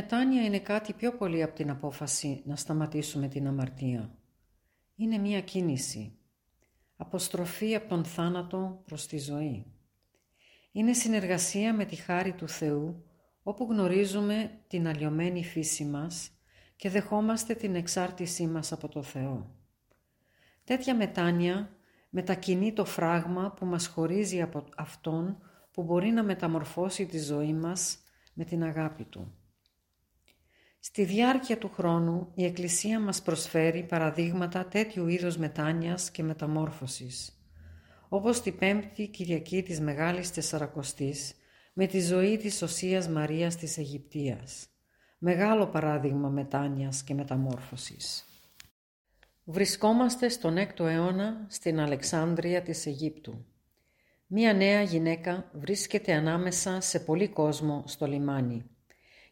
Μετάνοια είναι κάτι πιο πολύ από την απόφαση να σταματήσουμε την αμαρτία. Είναι μία κίνηση. Αποστροφή από τον θάνατο προς τη ζωή. Είναι συνεργασία με τη χάρη του Θεού, όπου γνωρίζουμε την αλλοιωμένη φύση μας και δεχόμαστε την εξάρτησή μας από το Θεό. Τέτοια μετάνοια μετακινεί το φράγμα που μας χωρίζει από Αυτόν που μπορεί να μεταμορφώσει τη ζωή μας με την αγάπη Του. Στη διάρκεια του χρόνου η Εκκλησία μας προσφέρει παραδείγματα τέτοιου είδους μετάνοιας και μεταμόρφωσης, όπως την Πέμπτη Κυριακή της Μεγάλης Τεσσαρακοστής με τη ζωή της Οσίας Μαρίας της Αιγυπτίας. Μεγάλο παράδειγμα μετάνοιας και μεταμόρφωσης. Βρισκόμαστε στον 6ο αιώνα στην Αλεξάνδρεια της Αιγύπτου. Μία νέα γυναίκα βρίσκεται ανάμεσα σε πολύ κόσμο στο λιμάνι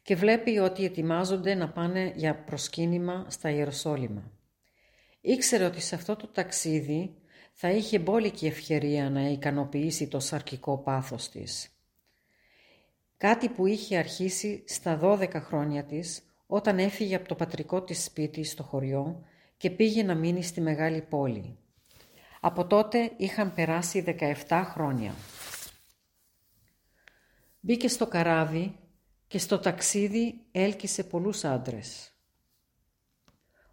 και βλέπει ότι ετοιμάζονται να πάνε για προσκύνημα στα Ιεροσόλυμα. Ήξερε ότι σε αυτό το ταξίδι θα είχε μπόλικη ευκαιρία να ικανοποιήσει το σαρκικό πάθος της. Κάτι που είχε αρχίσει στα 12 χρόνια της όταν έφυγε από το πατρικό της σπίτι στο χωριό και πήγε να μείνει στη μεγάλη πόλη. Από τότε είχαν περάσει 17 χρόνια. Μπήκε στο καράβι και στο ταξίδι έλκυσε πολλούς άντρες.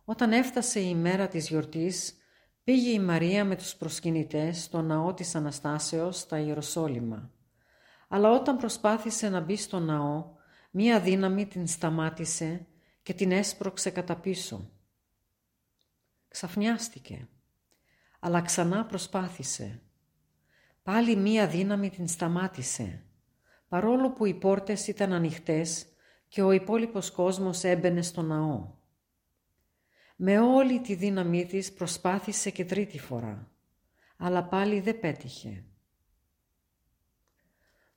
Όταν έφτασε η μέρα της γιορτής, πήγε η Μαρία με τους προσκυνητές στο ναό της Αναστάσεως στα Ιεροσόλυμα. Αλλά όταν προσπάθησε να μπει στο ναό, μία δύναμη την σταμάτησε και την έσπρωξε κατά πίσω. Ξαφνιάστηκε, αλλά ξανά προσπάθησε. Πάλι μία δύναμη την σταμάτησε παρόλο που οι πόρτες ήταν ανοιχτές και ο υπόλοιπος κόσμος έμπαινε στο ναό. Με όλη τη δύναμή της προσπάθησε και τρίτη φορά, αλλά πάλι δεν πέτυχε.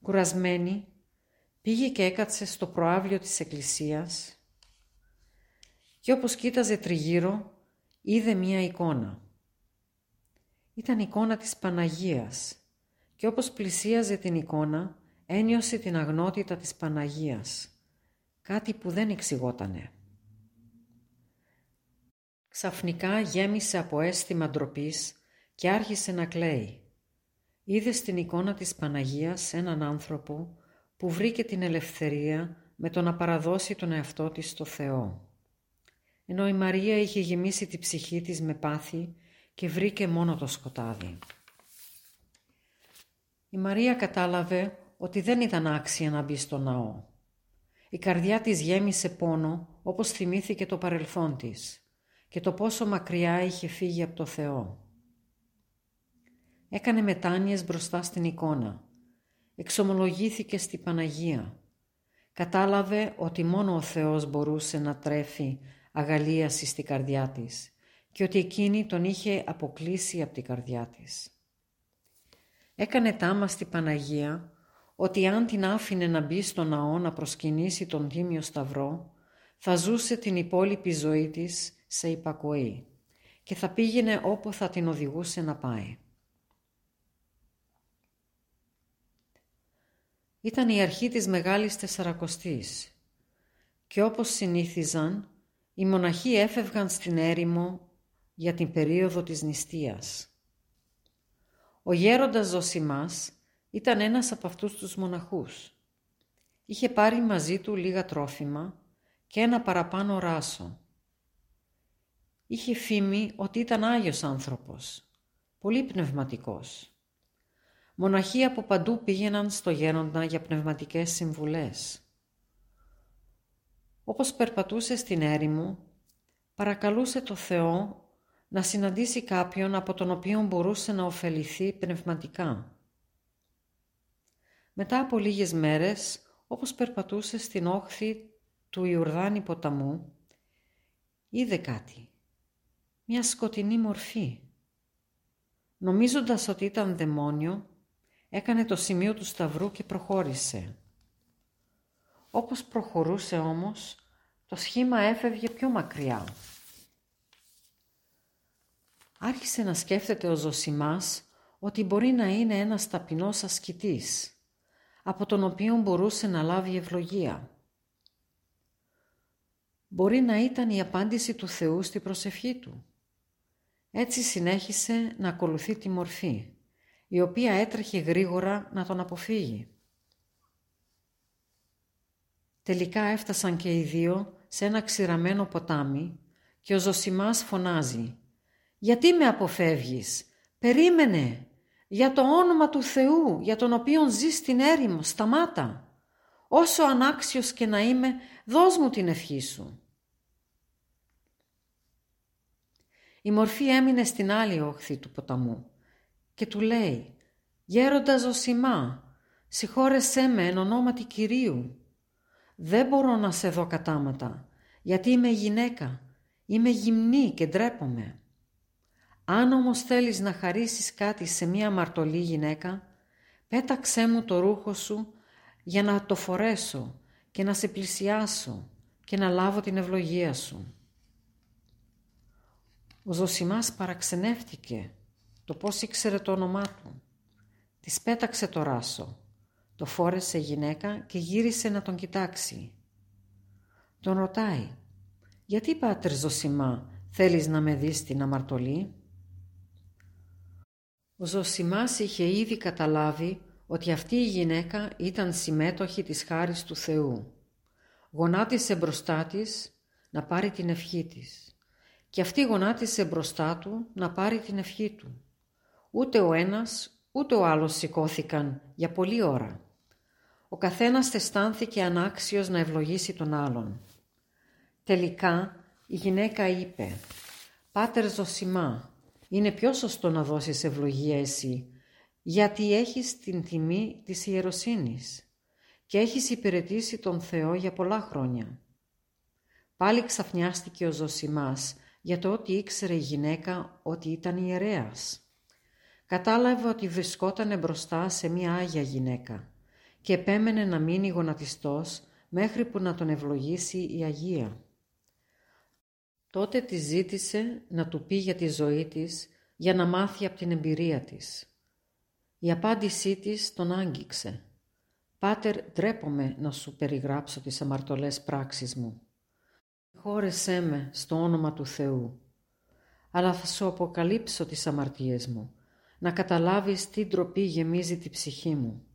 Κουρασμένη, πήγε και έκατσε στο προάβλιο της εκκλησίας και όπως κοίταζε τριγύρω, είδε μία εικόνα. Ήταν εικόνα της Παναγίας και όπως πλησίαζε την εικόνα, ένιωσε την αγνότητα της Παναγίας, κάτι που δεν εξηγότανε. Ξαφνικά γέμισε από αίσθημα ντροπής και άρχισε να κλαίει. Είδε στην εικόνα της Παναγίας έναν άνθρωπο που βρήκε την ελευθερία με το να παραδώσει τον εαυτό της στο Θεό. Ενώ η Μαρία είχε γεμίσει τη ψυχή της με πάθη και βρήκε μόνο το σκοτάδι. Η Μαρία κατάλαβε ότι δεν ήταν άξια να μπει στο ναό. Η καρδιά της γέμισε πόνο όπως θυμήθηκε το παρελθόν της και το πόσο μακριά είχε φύγει από το Θεό. Έκανε μετάνοιες μπροστά στην εικόνα. Εξομολογήθηκε στη Παναγία. Κατάλαβε ότι μόνο ο Θεός μπορούσε να τρέφει αγαλίαση στη καρδιά της και ότι εκείνη τον είχε αποκλείσει από την καρδιά της. Έκανε τάμα στη Παναγία ότι αν την άφηνε να μπει στο ναό να προσκυνήσει τον Τίμιο Σταυρό, θα ζούσε την υπόλοιπη ζωή της σε υπακοή και θα πήγαινε όπου θα την οδηγούσε να πάει. Ήταν η αρχή της Μεγάλης Τεσσαρακοστής και όπως συνήθιζαν, οι μοναχοί έφευγαν στην έρημο για την περίοδο της νηστείας. Ο γέροντας Ζωσιμάς ήταν ένας από αυτούς τους μοναχούς. Είχε πάρει μαζί του λίγα τρόφιμα και ένα παραπάνω ράσο. Είχε φήμη ότι ήταν Άγιος άνθρωπος, πολύ πνευματικός. Μοναχοί από παντού πήγαιναν στο γέροντα για πνευματικές συμβουλές. Όπως περπατούσε στην έρημο, παρακαλούσε το Θεό να συναντήσει κάποιον από τον οποίο μπορούσε να ωφεληθεί πνευματικά. Μετά από λίγες μέρες, όπως περπατούσε στην όχθη του Ιουρδάνη ποταμού, είδε κάτι, μια σκοτεινή μορφή. Νομίζοντας ότι ήταν δαιμόνιο, έκανε το σημείο του σταυρού και προχώρησε. Όπως προχωρούσε όμως, το σχήμα έφευγε πιο μακριά. Άρχισε να σκέφτεται ο Ζωσιμάς ότι μπορεί να είναι ένας ταπεινός ασκητής, από τον οποίο μπορούσε να λάβει ευλογία. Μπορεί να ήταν η απάντηση του Θεού στη προσευχή του. Έτσι συνέχισε να ακολουθεί τη μορφή, η οποία έτρεχε γρήγορα να τον αποφύγει. Τελικά έφτασαν και οι δύο σε ένα ξηραμένο ποτάμι και ο Ζωσιμάς φωνάζει «Γιατί με αποφεύγεις, περίμενε, για το όνομα του Θεού, για τον οποίον ζει στην έρημο, σταμάτα. Όσο ανάξιος και να είμαι, δώσ' μου την ευχή σου». Η μορφή έμεινε στην άλλη όχθη του ποταμού και του λέει «Γέροντας Ζωσιμά, συγχώρεσέ με εν ονόματι Κυρίου. Δεν μπορώ να σε δω κατάματα, γιατί είμαι γυναίκα, είμαι γυμνή και ντρέπομαι. Αν όμως θέλεις να χαρίσεις κάτι σε μία αμαρτωλή γυναίκα, πέταξέ μου το ρούχο σου για να το φορέσω και να σε πλησιάσω και να λάβω την ευλογία σου. Ο Ζωσιμάς παραξενεύτηκε το πώς ήξερε το όνομά του. Της πέταξε το ράσο, το φόρεσε γυναίκα και γύρισε να τον κοιτάξει. Τον ρωτάει «Γιατί πάτερ Ζωσιμά θέλεις να με δεις την αμαρτωλή» Ο Ζωσιμάς είχε ήδη καταλάβει ότι αυτή η γυναίκα ήταν συμμέτοχη της χάρης του Θεού. Γονάτισε μπροστά της να πάρει την ευχή της και αυτή γονάτισε μπροστά του να πάρει την ευχή του. Ούτε ο ένας ούτε ο άλλος σηκώθηκαν για πολλή ώρα. Ο καθένας αισθάνθηκε ανάξιος να ευλογήσει τον άλλον. Τελικά η γυναίκα είπε «Πάτερ Ζωσιμά, είναι πιο σωστό να δώσεις ευλογία εσύ, γιατί έχεις την τιμή της ιεροσύνης και έχεις υπηρετήσει τον Θεό για πολλά χρόνια». Πάλι ξαφνιάστηκε ο Ζωσιμάς για το ότι ήξερε η γυναίκα ότι ήταν ιερέας. Κατάλαβε ότι βρισκόταν μπροστά σε μια άγια γυναίκα και επέμενε να μείνει γονατιστός μέχρι που να τον ευλογήσει η Αγία. Τότε τη ζήτησε να του πει για τη ζωή της για να μάθει από την εμπειρία της. Η απάντησή της τον άγγιξε. «Πάτερ, ντρέπομαι να σου περιγράψω τις αμαρτωλές πράξεις μου. Χώρεσέ με στο όνομα του Θεού. Αλλά θα σου αποκαλύψω τις αμαρτίες μου, να καταλάβεις τι ντροπή γεμίζει τη ψυχή μου.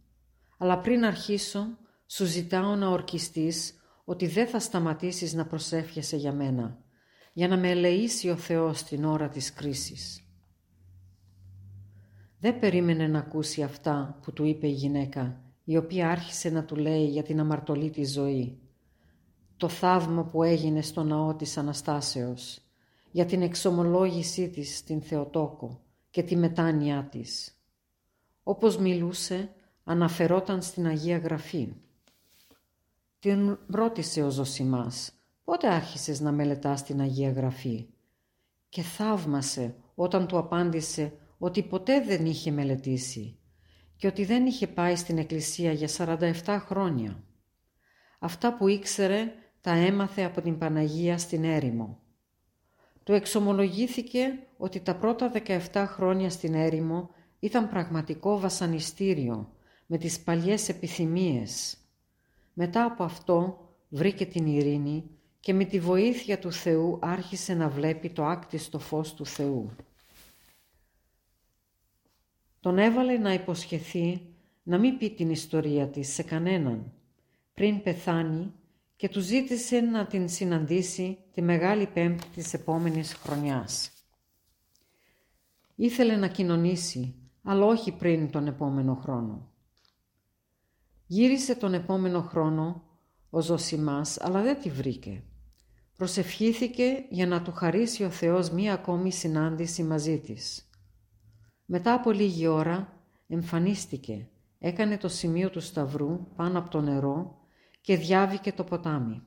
Αλλά πριν αρχίσω, σου ζητάω να ορκιστείς ότι δεν θα σταματήσεις να προσεύχεσαι για μένα, για να με ελεήσει ο Θεός την ώρα της κρίσης. Δεν περίμενε να ακούσει αυτά που του είπε η γυναίκα, η οποία άρχισε να του λέει για την αμαρτωλή της ζωή. Το θαύμα που έγινε στο ναό της Αναστάσεως, για την εξομολόγησή της στην Θεοτόκο και τη μετάνοιά της. Όπως μιλούσε, αναφερόταν στην Αγία Γραφή. Την ρώτησε ο Ζωσιμάς «Πότε άρχισες να μελετάς την Αγία Γραφή» και θαύμασε όταν του απάντησε ότι ποτέ δεν είχε μελετήσει και ότι δεν είχε πάει στην εκκλησία για 47 χρόνια. Αυτά που ήξερε τα έμαθε από την Παναγία στην έρημο. Του εξομολογήθηκε ότι τα πρώτα 17 χρόνια στην έρημο ήταν πραγματικό βασανιστήριο με τις παλιές επιθυμίες. Μετά από αυτό βρήκε την ειρήνη και με τη βοήθεια του Θεού άρχισε να βλέπει το άκτιστο φως του Θεού. Τον έβαλε να υποσχεθεί να μην πει την ιστορία της σε κανέναν πριν πεθάνει και του ζήτησε να την συναντήσει τη Μεγάλη Πέμπτη της επόμενης χρονιάς. Ήθελε να κοινωνήσει, αλλά όχι πριν τον επόμενο χρόνο. Γύρισε τον επόμενο χρόνο ο Ζωσιμάς, αλλά δεν τη βρήκε. Προσευχήθηκε για να του χαρίσει ο Θεός μία ακόμη συνάντηση μαζί της. Μετά από λίγη ώρα εμφανίστηκε, έκανε το σημείο του σταυρού πάνω από το νερό και διάβηκε το ποτάμι.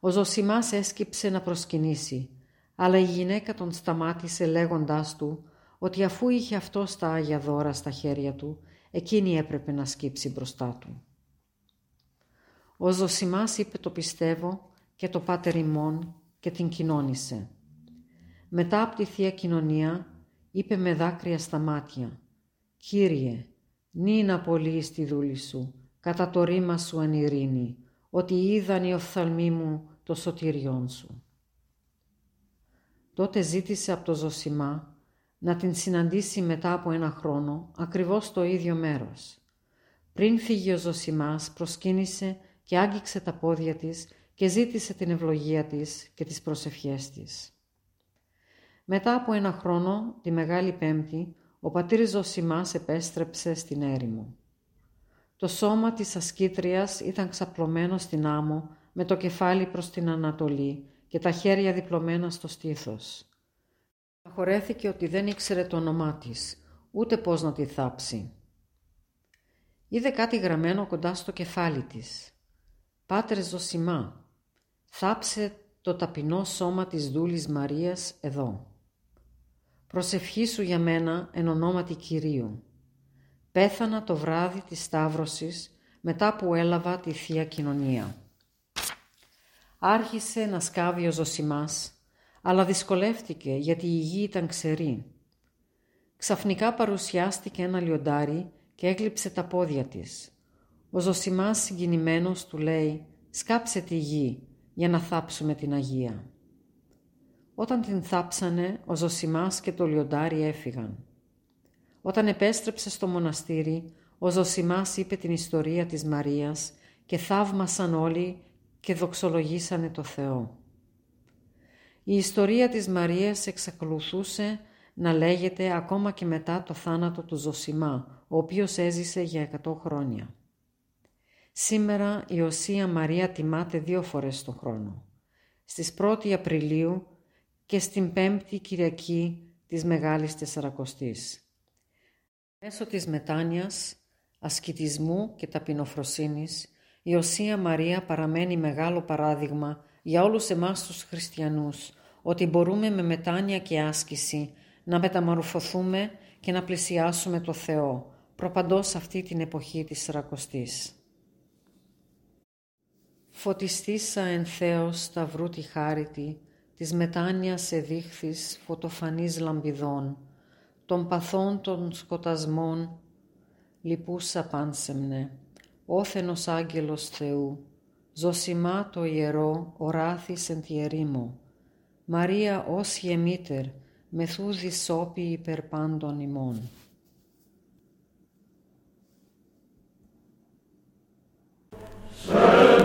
Ο Ζωσιμάς έσκυψε να προσκυνήσει, αλλά η γυναίκα τον σταμάτησε λέγοντάς του ότι αφού είχε αυτό στα Άγια δώρα στα χέρια του, εκείνη έπρεπε να σκύψει μπροστά του. Ο Ζωσιμάς είπε το πιστεύω και το πάτερ ημών και την κοινώνησε. Μετά από τη Θεία Κοινωνία είπε με δάκρυα στα μάτια «Κύριε, νύνα πολύ στη δούλη σου, κατά το ρήμα σου εν ειρήνη, ότι είδαν οι οφθαλμοί μου το σωτηριόν σου». Τότε ζήτησε από το Ζωσιμά να την συναντήσει μετά από ένα χρόνο, ακριβώς στο ίδιο μέρος. Πριν φύγει ο Ζωσιμάς, προσκύνησε και άγγιξε τα πόδια της και ζήτησε την ευλογία της και τις προσευχές της. Μετά από ένα χρόνο, τη Μεγάλη Πέμπτη, ο πατήρ Ζωσιμάς επέστρεψε στην έρημο. Το σώμα της ασκήτριας ήταν ξαπλωμένο στην άμμο με το κεφάλι προς την Ανατολή και τα χέρια διπλωμένα στο στήθος. Αχωρέθηκε ότι δεν ήξερε το όνομά της, ούτε πώς να τη θάψει. Είδε κάτι γραμμένο κοντά στο κεφάλι της. «Πάτερ Ζωσιμά, θάψε το ταπεινό σώμα της δούλης Μαρίας εδώ. Προσευχήσου για μένα εν ονόματι Κυρίου. Πέθανα το βράδυ της Σταύρωσης μετά που έλαβα τη Θεία Κοινωνία. Άρχισε να σκάβει ο Ζωσιμάς, αλλά δυσκολεύτηκε γιατί η γη ήταν ξερή. Ξαφνικά παρουσιάστηκε ένα λιοντάρι και έκλειψε τα πόδια της. Ο Ζωσιμάς συγκινημένος του λέει «Σκάψε τη γη για να θάψουμε την Αγία». Όταν την θάψανε, ο Ζωσιμάς και το λιοντάρι έφυγαν. Όταν επέστρεψε στο μοναστήρι, ο Ζωσιμάς είπε την ιστορία της Μαρίας και θαύμασαν όλοι και δοξολογήσανε το Θεό. Η ιστορία της Μαρίας εξακολουθούσε να λέγεται ακόμα και μετά το θάνατο του Ζωσιμά, ο οποίος έζησε για 100 χρόνια. Σήμερα η Οσία Μαρία τιμάται δύο φορές το χρόνο. Στις 1η Απριλίου και στην 5η Κυριακή της Μεγάλης Τεσσαρακοστής. Μέσω της μετάνοιας, ασκητισμού και ταπεινοφροσύνης, η Οσία Μαρία παραμένει μεγάλο παράδειγμα για όλους εμάς τους χριστιανούς, ότι μπορούμε με μετάνοια και άσκηση να μεταμορφωθούμε και να πλησιάσουμε το Θεό, προπαντός αυτή την εποχή της Σαρακοστής. Φωτιστήσα εν Θεός σταυρού τη χάρητη, της μετάνοιας εδείχθης φωτοφανής λαμπιδών, των παθών των σκοτασμών, λυπούσα πάνσεμνε, όθενος άγγελος Θεού, ζωσιμά το ιερό, οράθης εν τη ερήμο, Μαρία όσιε μήτερ, μεθούδη σώπη υπερ πάντων ημών.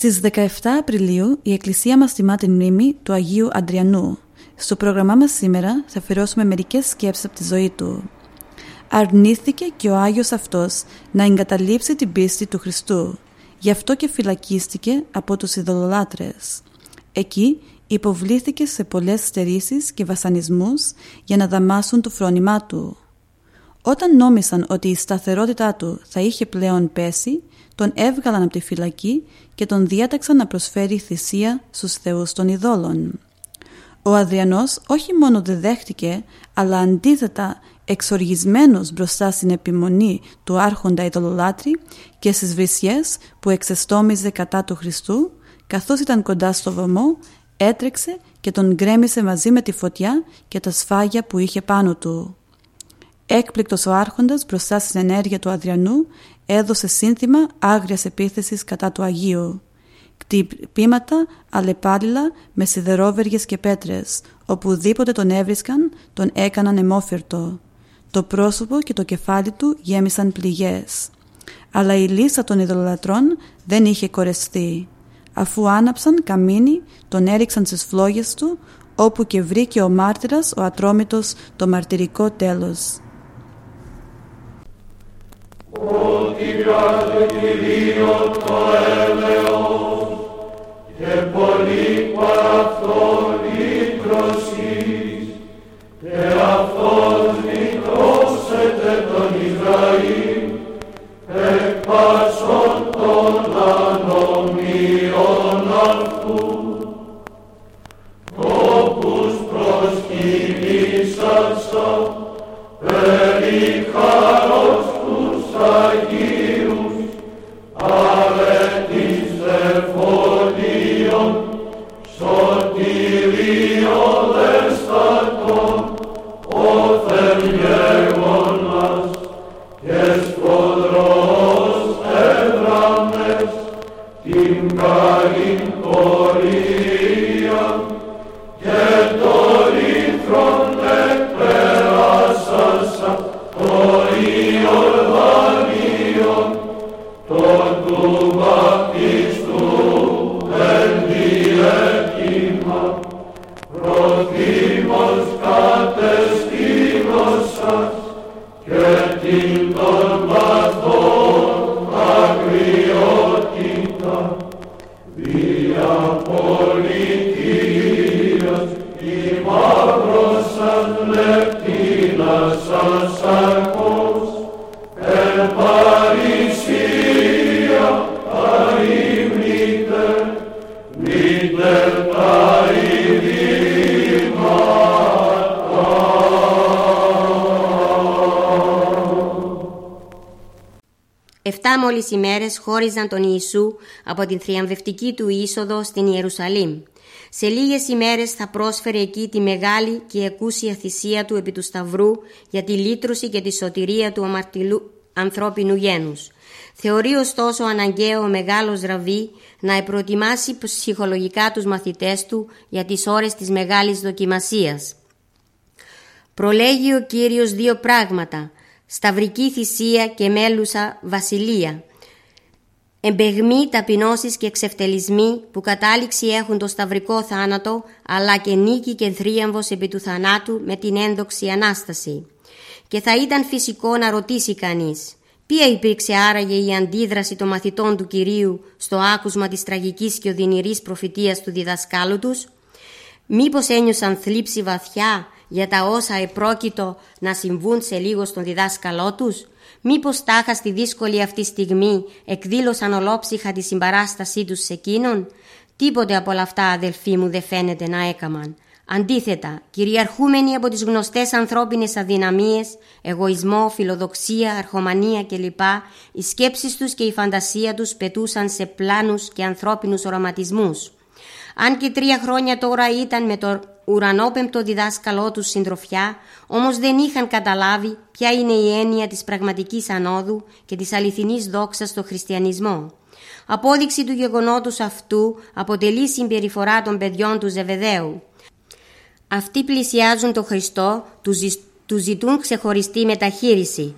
Στις 17 Απριλίου η Εκκλησία μας τιμά την μνήμη του Αγίου Αντριανού. Στο πρόγραμμά μας σήμερα θα αφιερώσουμε μερικές σκέψεις από τη ζωή του. Αρνήθηκε και ο Άγιος αυτός να εγκαταλείψει την πίστη του Χριστού. Γι' αυτό και φυλακίστηκε από τους ειδωλολάτρες. Εκεί υποβλήθηκε σε πολλές στερήσεις και βασανισμούς για να δαμάσουν το φρόνημά του. Όταν νόμισαν ότι η σταθερότητά του θα είχε πλέον πέσει, τον έβγαλαν από τη φυλακή και τον διάταξαν να προσφέρει θυσία στους θεούς των ειδόλων. Ο Αδριανός όχι μόνο δεν δέχτηκε, αλλά αντίθετα εξοργισμένος μπροστά στην επιμονή του άρχοντα ειδωλολάτρη και στις βρισιές που εξεστόμιζε κατά του Χριστού, καθώς ήταν κοντά στο βωμό, έτρεξε και τον γκρέμισε μαζί με τη φωτιά και τα σφάγια που είχε πάνω του. Έκπληκτος ο άρχοντας μπροστά στην ενέργεια του Αδριανού έδωσε σύνθημα άγριας επίθεσης κατά του Αγίου. Κτυπήματα αλλεπάλληλα με σιδερόβεργες και πέτρες, οπουδήποτε τον έβρισκαν τον έκαναν αιμόφυρτο. Το πρόσωπο και το κεφάλι του γέμισαν πληγές. Αλλά η λύσα των ειδωλατρών δεν είχε κορεστεί. Αφού άναψαν καμίνι, τον έριξαν στις φλόγες του, όπου και βρήκε ο μάρτυρας ο ατρόμητος το μαρτυρικό τέλος. Ότι βιάζε Κυρίω το έλεος και πολύ παρά αυτό και αυτός μικρώσετε τον Ισραήλ εκ πάσων των ανομίων αυτού ημέρες χώριζαν τον Ιησού από την θριαμβευτική του είσοδο στην Ιερουσαλήμ. Σε λίγες ημέρες θα πρόσφερε εκεί τη μεγάλη και εκούσια θυσία του επί του Σταυρού για τη λύτρωση και τη σωτηρία του αμαρτυλού ανθρώπινου γένους. Θεωρεί ωστόσο αναγκαίο ο μεγάλος ραβή να προετοιμάσει ψυχολογικά τους μαθητές του για τις ώρες της μεγάλης δοκιμασίας. Προλέγει ο Κύριος δύο πράγματα, σταυρική θυσία και μέλουσα βασιλεία. Εμπεγμοί, ταπεινώσεις και εξευτελισμοί που κατάληξη έχουν το σταυρικό θάνατο αλλά και νίκη και θρίαμβος επί του θανάτου με την ένδοξη Ανάσταση. Και θα ήταν φυσικό να ρωτήσει κανείς ποια υπήρξε άραγε η αντίδραση των μαθητών του Κυρίου στο άκουσμα της τραγικής και οδυνηρής προφητείας του διδασκάλου τους; Μήπως ένιωσαν θλίψη βαθιά για τα όσα επρόκειτο να συμβούν σε λίγο στον διδάσκαλό τους; Μήπως τάχα στη δύσκολη αυτή στιγμή εκδήλωσαν ολόψυχα τη συμπαράστασή τους σε εκείνον; Τίποτε από όλα αυτά αδελφοί μου δεν φαίνεται να έκαμαν. Αντίθετα, κυριαρχούμενοι από τις γνωστές ανθρώπινες αδυναμίες, εγωισμό, φιλοδοξία, αρχομανία κλπ, οι σκέψεις τους και η φαντασία τους πετούσαν σε πλάνους και ανθρώπινους οραματισμούς. Αν και τρία χρόνια τώρα ήταν με το ουρανόπεμπτο διδάσκαλό τους συντροφιά, όμως δεν είχαν καταλάβει ποια είναι η έννοια της πραγματικής ανόδου και της αληθινής δόξας στο χριστιανισμό. Απόδειξη του γεγονότος αυτού αποτελεί συμπεριφορά των παιδιών του Ζεβεδαίου. Αυτοί πλησιάζουν τον Χριστό, τους ζητούν ξεχωριστή μεταχείριση.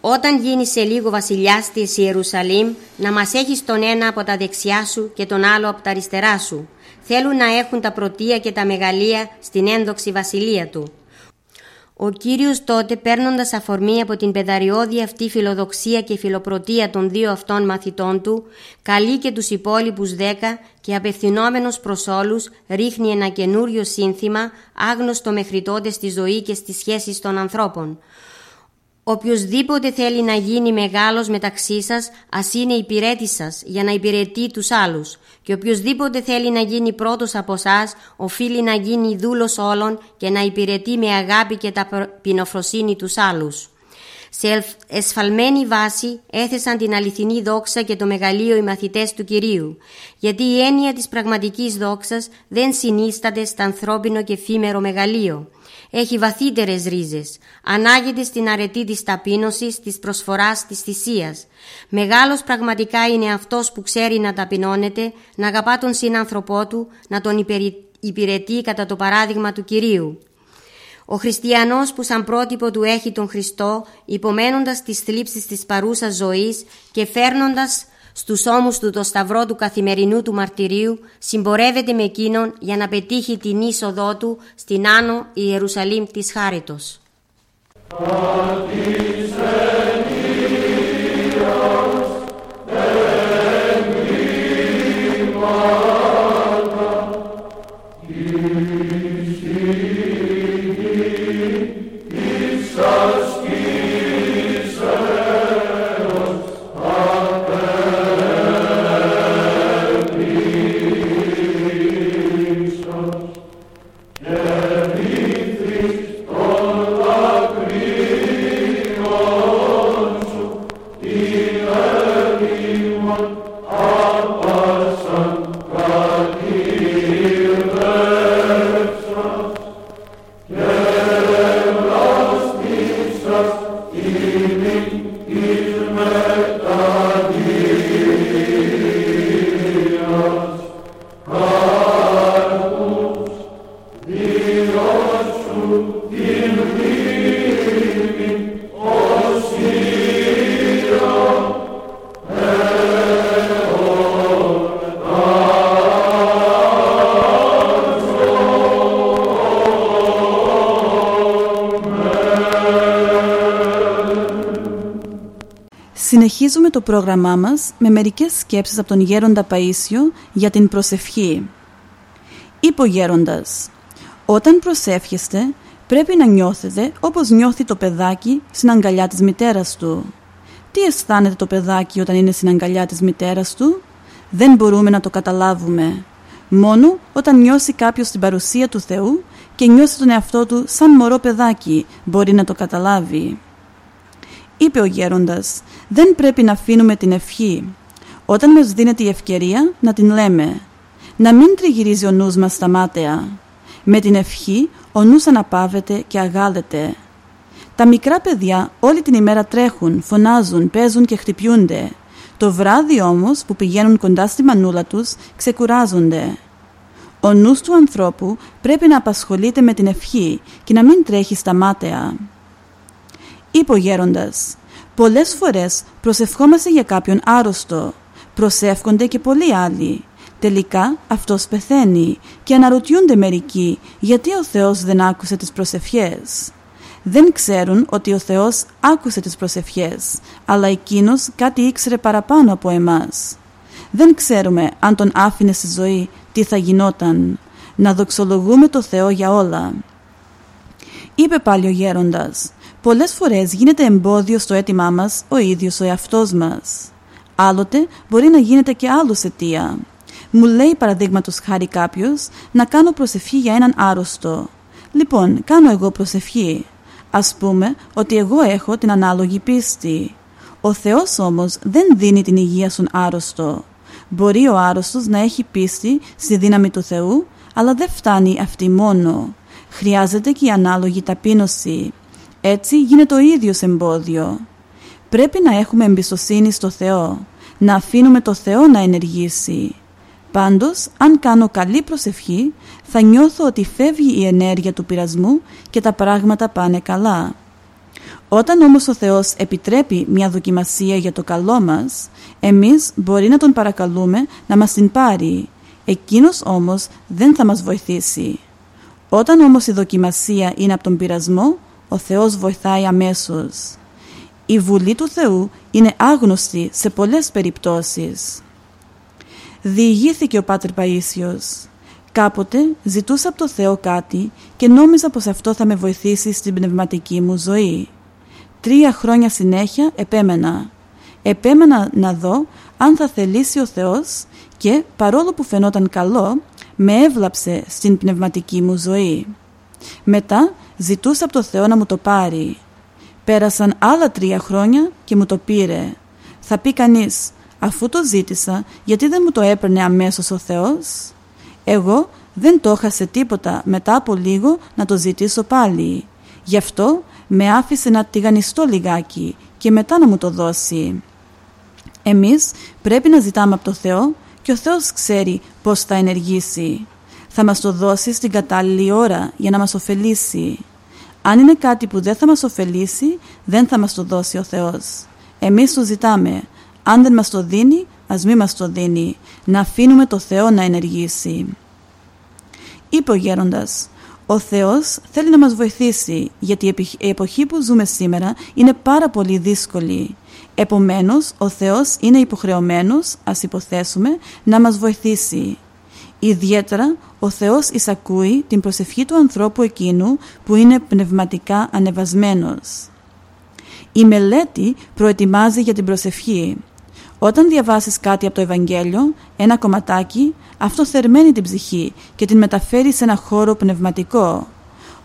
Όταν γίνει σε λίγο βασιλιάς της Ιερουσαλήμ, να μας έχεις τον ένα από τα δεξιά σου και τον άλλο από τα αριστερά σου. Θέλουν να έχουν τα πρωτεία και τα μεγαλεία στην ένδοξη βασιλεία του. Ο Κύριος τότε παίρνοντας αφορμή από την πεδαριώδη αυτή φιλοδοξία και φιλοπρωτεία των δύο αυτών μαθητών του, καλεί και τους υπόλοιπους δέκα και απευθυνόμενος προς όλους ρίχνει ένα καινούριο σύνθημα άγνωστο μέχρι τότε στη ζωή και στις σχέσεις των ανθρώπων. Οποιοδήποτε θέλει να γίνει μεγάλος μεταξύ σας, ας είναι υπηρέτης σας για να υπηρετεί τους άλλους. Και οποιοδήποτε θέλει να γίνει πρώτος από εσάς, οφείλει να γίνει δούλος όλων και να υπηρετεί με αγάπη και ταπεινοφροσύνη τους άλλους. Σε εσφαλμένη βάση έθεσαν την αληθινή δόξα και το μεγαλείο οι μαθητές του Κυρίου, γιατί η έννοια της πραγματικής δόξας δεν συνίσταται στα ανθρώπινο και εφήμερο μεγαλείο έχει βαθύτερες ρίζες. Ανάγεται στην αρετή της ταπείνωσης, της προσφοράς, της θυσίας. Μεγάλος πραγματικά είναι αυτός που ξέρει να ταπεινώνεται, να αγαπά τον σύνανθρωπό του, να τον υπηρετεί κατά το παράδειγμα του Κυρίου. Ο χριστιανός που σαν πρότυπο του έχει τον Χριστό, υπομένοντας τις θλίψεις της παρούσας ζωής και φέρνοντας στους ώμους του το σταυρό του καθημερινού του μαρτυρίου συμπορεύεται με εκείνον για να πετύχει την είσοδό του στην Άνω Ιερουσαλήμ της Χάριτος. Συνεχίζουμε το πρόγραμμά μας με μερικές σκέψεις από τον Γέροντα Παΐσιο για την προσευχή. Είπε ο Γέροντας, όταν προσεύχεστε πρέπει να νιώθετε όπως νιώθει το παιδάκι στην αγκαλιά της μητέρας του. Τι αισθάνεται το παιδάκι όταν είναι στην αγκαλιά της μητέρας του; Δεν μπορούμε να το καταλάβουμε. Μόνο όταν νιώσει κάποιος την παρουσία του Θεού και νιώσει τον εαυτό του σαν μωρό παιδάκι μπορεί να το καταλάβει. Είπε ο γέροντας, δεν πρέπει να αφήνουμε την ευχή. Όταν μας δίνεται η ευκαιρία να την λέμε. Να μην τριγυρίζει ο νους μας στα μάταια. Με την ευχή ο νους αναπαύεται και αγάλεται. Τα μικρά παιδιά όλη την ημέρα τρέχουν, φωνάζουν, παίζουν και χτυπιούνται. Το βράδυ όμως που πηγαίνουν κοντά στη μανούλα τους ξεκουράζονται. Ο νους του ανθρώπου πρέπει να απασχολείται με την ευχή και να μην τρέχει στα μάταια. Είπε ο γέροντας «Πολλές φορές προσευχόμαστε για κάποιον άρρωστο. Προσεύχονται και πολλοί άλλοι. Τελικά αυτός πεθαίνει και αναρωτιούνται μερικοί γιατί ο Θεός δεν άκουσε τις προσευχές. Δεν ξέρουν ότι ο Θεός άκουσε τις προσευχές, αλλά εκείνος κάτι ήξερε παραπάνω από εμάς. Δεν ξέρουμε αν τον άφηνε στη ζωή τι θα γινόταν. Να δοξολογούμε το Θεό για όλα. Είπε πάλι ο γέροντας Πολλές φορές γίνεται εμπόδιο στο αίτημά μας ο ίδιος ο εαυτός μας. Άλλοτε μπορεί να γίνεται και άλλος αιτία. Μου λέει παραδείγματος χάρη κάποιος να κάνω προσευχή για έναν άρρωστο. Λοιπόν, κάνω εγώ προσευχή. Ας πούμε ότι εγώ έχω την ανάλογη πίστη. Ο Θεός όμως δεν δίνει την υγεία στον άρρωστο. Μπορεί ο άρρωστος να έχει πίστη στη δύναμη του Θεού, αλλά δεν φτάνει αυτή μόνο. Χρειάζεται και η ανάλογη ταπείνωση. Έτσι γίνεται το ίδιος εμπόδιο. Πρέπει να έχουμε εμπιστοσύνη στο Θεό, να αφήνουμε το Θεό να ενεργήσει. Πάντως, αν κάνω καλή προσευχή, θα νιώθω ότι φεύγει η ενέργεια του πειρασμού και τα πράγματα πάνε καλά. Όταν όμως ο Θεός επιτρέπει μια δοκιμασία για το καλό μας, εμείς μπορεί να τον παρακαλούμε να μας την πάρει. Εκείνος όμως δεν θα μας βοηθήσει. Όταν όμως η δοκιμασία είναι από τον πειρασμό, ο Θεός βοηθάει αμέσως. Η Βουλή του Θεού είναι άγνωστη σε πολλές περιπτώσεις. Διηγήθηκε ο Πάτερ Παΐσιος. Κάποτε ζητούσα από το Θεό κάτι και νόμιζα πως αυτό θα με βοηθήσει στην πνευματική μου ζωή. Τρία χρόνια συνέχεια επέμενα. Επέμενα να δω αν θα θελήσει ο Θεός και παρόλο που φαινόταν καλό, με έβλαψε στην πνευματική μου ζωή. Μετά ζητούσα από το Θεό να μου το πάρει. Πέρασαν άλλα τρία χρόνια και μου το πήρε. Θα πει κανείς, αφού το ζήτησα, γιατί δεν μου το έπαιρνε αμέσως ο Θεός; Εγώ δεν το είχα σε τίποτα μετά από λίγο να το ζητήσω πάλι. Γι' αυτό με άφησε να τηγανιστώ λιγάκι και μετά να μου το δώσει. Εμείς πρέπει να ζητάμε από το Θεό και ο Θεός ξέρει πώς θα ενεργήσει. Θα μας το δώσει στην κατάλληλη ώρα για να μας ωφελήσει. Αν είναι κάτι που δεν θα μας ωφελήσει, δεν θα μας το δώσει ο Θεός. Εμείς το ζητάμε. Αν δεν μας το δίνει, ας μην μας το δίνει. Να αφήνουμε το Θεό να ενεργήσει. Είπε ο γέροντας, ο Θεός θέλει να μας βοηθήσει γιατί η εποχή που ζούμε σήμερα είναι πάρα πολύ δύσκολη. Επομένως, ο Θεός είναι υποχρεωμένος, ας υποθέσουμε, να μας βοηθήσει. Ιδιαίτερα, ο Θεός εισακούει την προσευχή του ανθρώπου εκείνου που είναι πνευματικά ανεβασμένος. Η μελέτη προετοιμάζει για την προσευχή. Όταν διαβάσεις κάτι από το Ευαγγέλιο, ένα κομματάκι, αυτό θερμαίνει την ψυχή και την μεταφέρει σε ένα χώρο πνευματικό.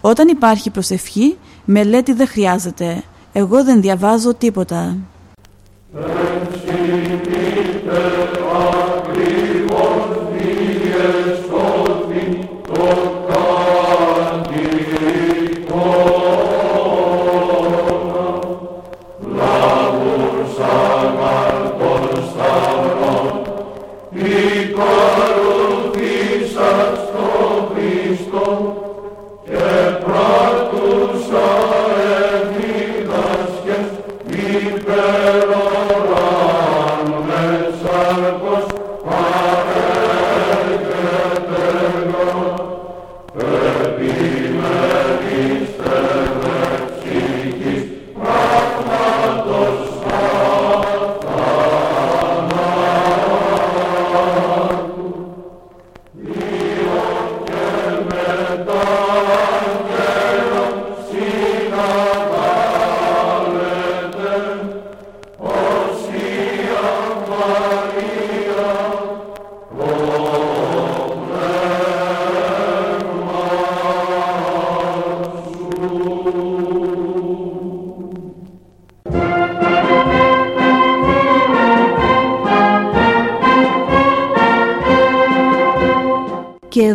Όταν υπάρχει προσευχή, μελέτη δεν χρειάζεται. Εγώ δεν διαβάζω τίποτα.